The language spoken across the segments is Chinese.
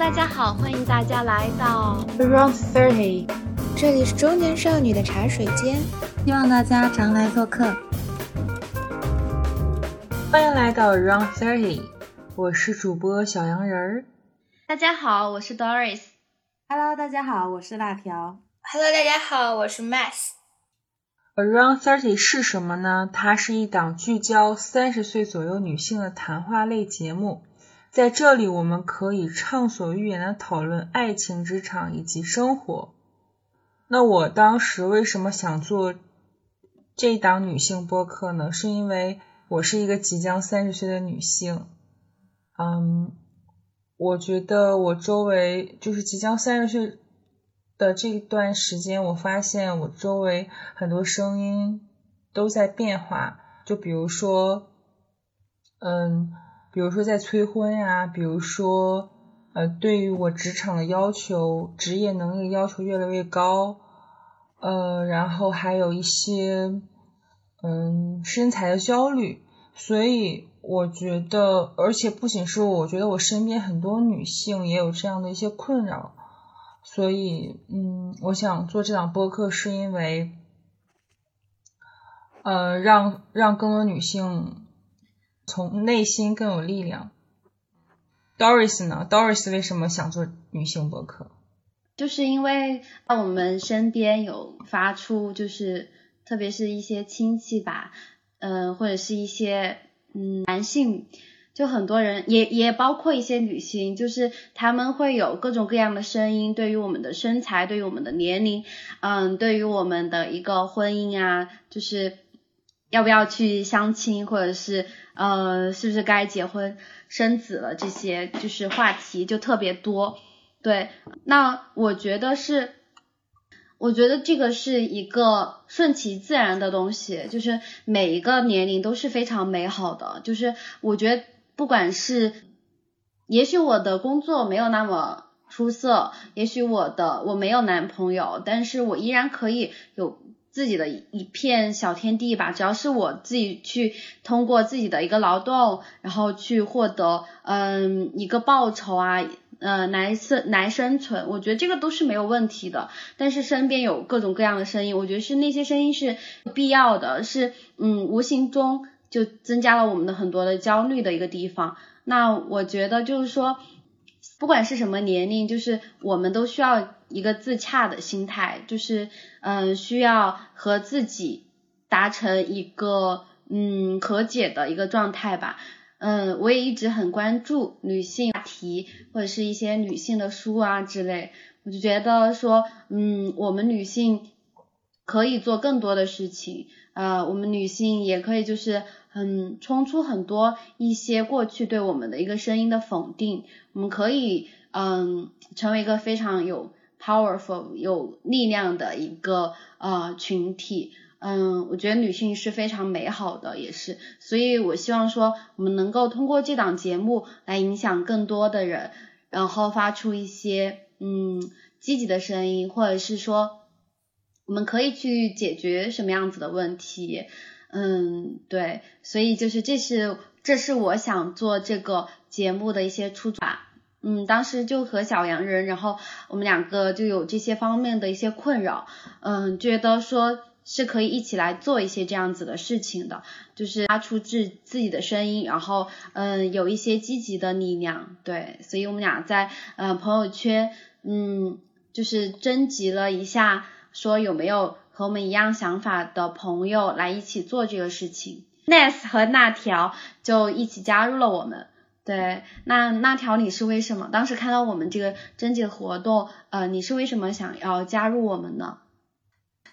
大家好，欢迎大家来到 Around Thirty，这里是中年少女的茶水间，希望大家常来做客。欢迎来到 Around Thirty，我是主播小羊人儿。大家好，我是 Doris。Hello，大家好，我是辣条。Hello，大家好，我是 Max。Around Thirty 是什么呢？它是一档聚焦三十岁左右女性的谈话类节目。在这里，我们可以畅所欲言的讨论爱情、职场以及生活。那我当时为什么想做这档女性播客呢？是因为我是一个即将三十岁的女性。嗯，我觉得我周围就是即将三十岁的这段时间，我发现我周围很多声音都在变化。就比如说，嗯。比如说在催婚呀，比如说呃，对于我职场的要求、职业能力要求越来越高，呃，然后还有一些嗯身材的焦虑，所以我觉得，而且不仅是我觉得我身边很多女性也有这样的一些困扰，所以嗯，我想做这档播客是因为呃，让让更多女性。从内心更有力量。Doris 呢？Doris 为什么想做女性博客？就是因为我们身边有发出，就是特别是一些亲戚吧，嗯，或者是一些嗯男性，就很多人也也包括一些女性，就是他们会有各种各样的声音，对于我们的身材，对于我们的年龄，嗯，对于我们的一个婚姻啊，就是要不要去相亲，或者是。呃，是不是该结婚生子了？这些就是话题就特别多。对，那我觉得是，我觉得这个是一个顺其自然的东西，就是每一个年龄都是非常美好的。就是我觉得，不管是，也许我的工作没有那么出色，也许我的我没有男朋友，但是我依然可以有。自己的一片小天地吧，只要是我自己去通过自己的一个劳动，然后去获得嗯一个报酬啊，呃来生来生存，我觉得这个都是没有问题的。但是身边有各种各样的声音，我觉得是那些声音是必要的，是嗯无形中就增加了我们的很多的焦虑的一个地方。那我觉得就是说。不管是什么年龄，就是我们都需要一个自洽的心态，就是嗯，需要和自己达成一个嗯和解的一个状态吧。嗯，我也一直很关注女性话题或者是一些女性的书啊之类，我就觉得说，嗯，我们女性可以做更多的事情，呃，我们女性也可以就是。很冲出很多一些过去对我们的一个声音的否定，我们可以嗯成为一个非常有 powerful 有力量的一个呃群体，嗯，我觉得女性是非常美好的，也是，所以我希望说我们能够通过这档节目来影响更多的人，然后发出一些嗯积极的声音，或者是说我们可以去解决什么样子的问题。嗯，对，所以就是这是这是我想做这个节目的一些初衷。嗯，当时就和小洋人，然后我们两个就有这些方面的一些困扰，嗯，觉得说是可以一起来做一些这样子的事情的，就是发出自自己的声音，然后嗯有一些积极的力量，对，所以我们俩在嗯朋友圈嗯就是征集了一下，说有没有。和我们一样想法的朋友来一起做这个事情，Nas 和那条就一起加入了我们。对，那那条你是为什么？当时看到我们这个征集活动，呃，你是为什么想要加入我们呢？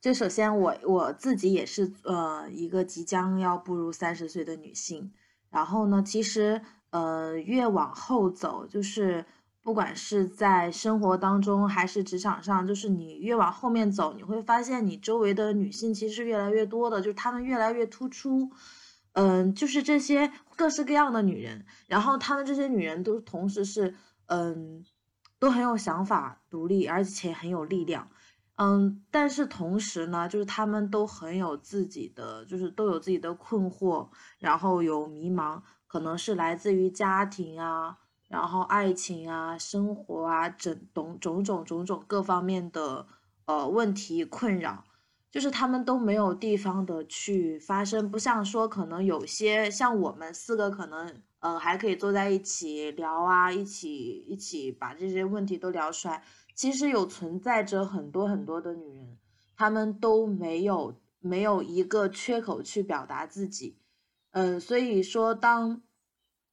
就首先我我自己也是呃一个即将要步入三十岁的女性，然后呢，其实呃越往后走就是。不管是在生活当中还是职场上，就是你越往后面走，你会发现你周围的女性其实越来越多的，就是她们越来越突出。嗯，就是这些各式各样的女人，然后她们这些女人都同时是，嗯，都很有想法、独立，而且很有力量。嗯，但是同时呢，就是她们都很有自己的，就是都有自己的困惑，然后有迷茫，可能是来自于家庭啊。然后爱情啊、生活啊，整种种种种种各方面的呃问题困扰，就是他们都没有地方的去发生，不像说可能有些像我们四个可能呃还可以坐在一起聊啊，一起一起把这些问题都聊出来。其实有存在着很多很多的女人，她们都没有没有一个缺口去表达自己，嗯，所以说当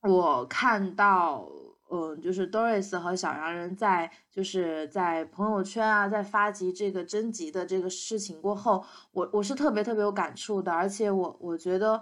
我看到，嗯，就是 Doris 和小洋人在就是在朋友圈啊，在发集这个征集的这个事情过后，我我是特别特别有感触的，而且我我觉得，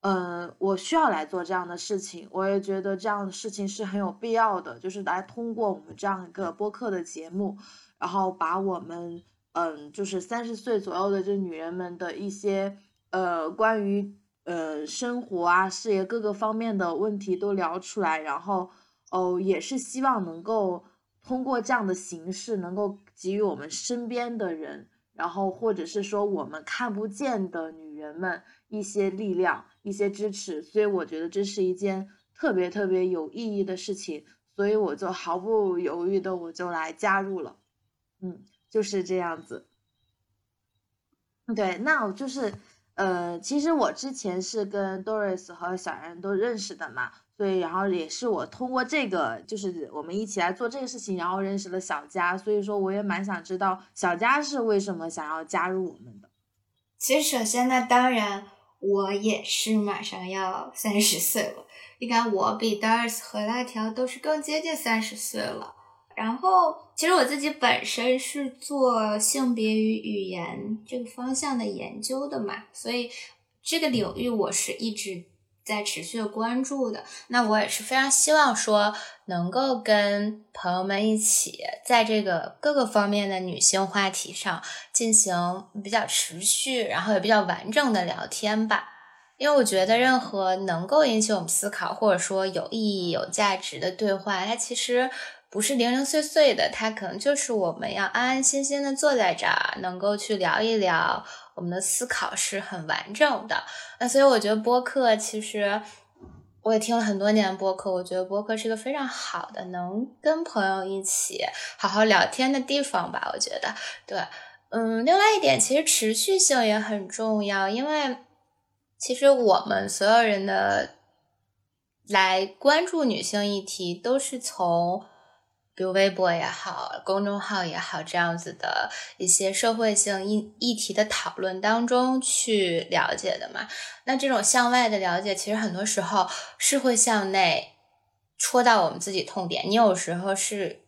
嗯，我需要来做这样的事情，我也觉得这样的事情是很有必要的，就是来通过我们这样一个播客的节目，然后把我们，嗯，就是三十岁左右的这女人们的一些，呃，关于。呃，生活啊，事业各个方面的问题都聊出来，然后哦，也是希望能够通过这样的形式，能够给予我们身边的人，然后或者是说我们看不见的女人们一些力量、一些支持，所以我觉得这是一件特别特别有意义的事情，所以我就毫不犹豫的我就来加入了，嗯，就是这样子。对，那我就是。呃，其实我之前是跟 Doris 和小然都认识的嘛，所以然后也是我通过这个，就是我们一起来做这个事情，然后认识了小佳，所以说我也蛮想知道小佳是为什么想要加入我们的。其实首先呢，当然我也是马上要三十岁了，应该我比 Doris 和辣条都是更接近三十岁了。然后，其实我自己本身是做性别与语言这个方向的研究的嘛，所以这个领域我是一直在持续的关注的。那我也是非常希望说，能够跟朋友们一起在这个各个方面的女性话题上进行比较持续，然后也比较完整的聊天吧。因为我觉得，任何能够引起我们思考，或者说有意义、有价值的对话，它其实。不是零零碎碎的，它可能就是我们要安安心心的坐在这儿，能够去聊一聊，我们的思考是很完整的。那所以我觉得播客，其实我也听了很多年播客，我觉得播客是个非常好的能跟朋友一起好好聊天的地方吧。我觉得，对，嗯，另外一点，其实持续性也很重要，因为其实我们所有人的来关注女性议题，都是从。比如微博也好，公众号也好，这样子的一些社会性议议题的讨论当中去了解的嘛。那这种向外的了解，其实很多时候是会向内戳到我们自己痛点。你有时候是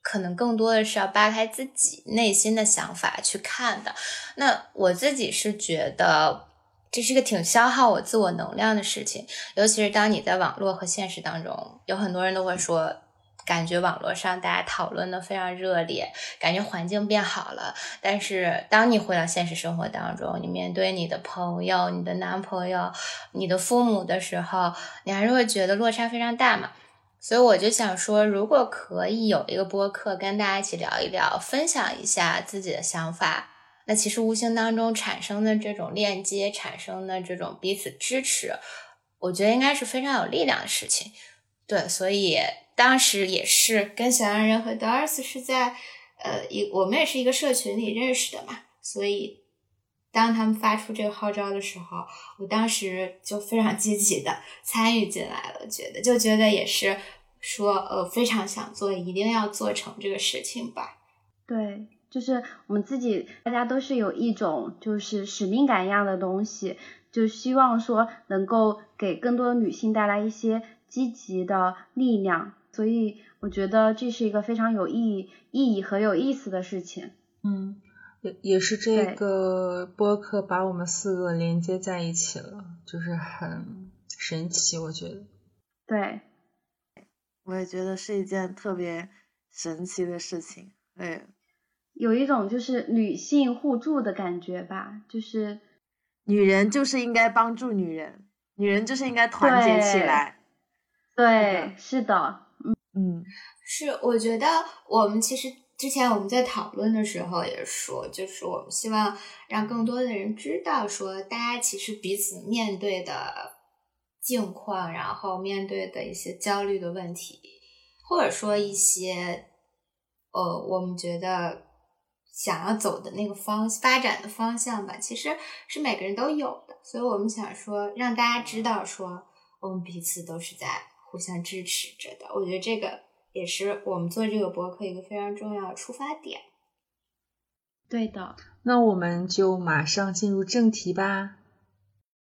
可能更多的是要扒开自己内心的想法去看的。那我自己是觉得这是个挺消耗我自我能量的事情，尤其是当你在网络和现实当中，有很多人都会说。感觉网络上大家讨论的非常热烈，感觉环境变好了。但是当你回到现实生活当中，你面对你的朋友、你的男朋友、你的父母的时候，你还是会觉得落差非常大嘛。所以我就想说，如果可以有一个播客跟大家一起聊一聊，分享一下自己的想法，那其实无形当中产生的这种链接，产生的这种彼此支持，我觉得应该是非常有力量的事情。对，所以。当时也是跟小洋人和德尔斯是在，呃，一我们也是一个社群里认识的嘛，所以当他们发出这个号召的时候，我当时就非常积极的参与进来了，觉得就觉得也是说，呃，非常想做，一定要做成这个事情吧。对，就是我们自己，大家都是有一种就是使命感一样的东西，就希望说能够给更多的女性带来一些积极的力量。所以我觉得这是一个非常有意义、意义和有意思的事情。嗯，也也是这个播客把我们四个连接在一起了，就是很神奇，我觉得。对，我也觉得是一件特别神奇的事情。对，有一种就是女性互助的感觉吧，就是女人就是应该帮助女人，女人就是应该团结起来。对，是的。嗯嗯，是，我觉得我们其实之前我们在讨论的时候也说，就是我们希望让更多的人知道，说大家其实彼此面对的境况，然后面对的一些焦虑的问题，或者说一些呃，我们觉得想要走的那个方发展的方向吧，其实是每个人都有的。所以我们想说，让大家知道说，我们彼此都是在互相支持着的。我觉得这个也是我们做这个博客一个非常重要的出发点。对的，那我们就马上进入正题吧。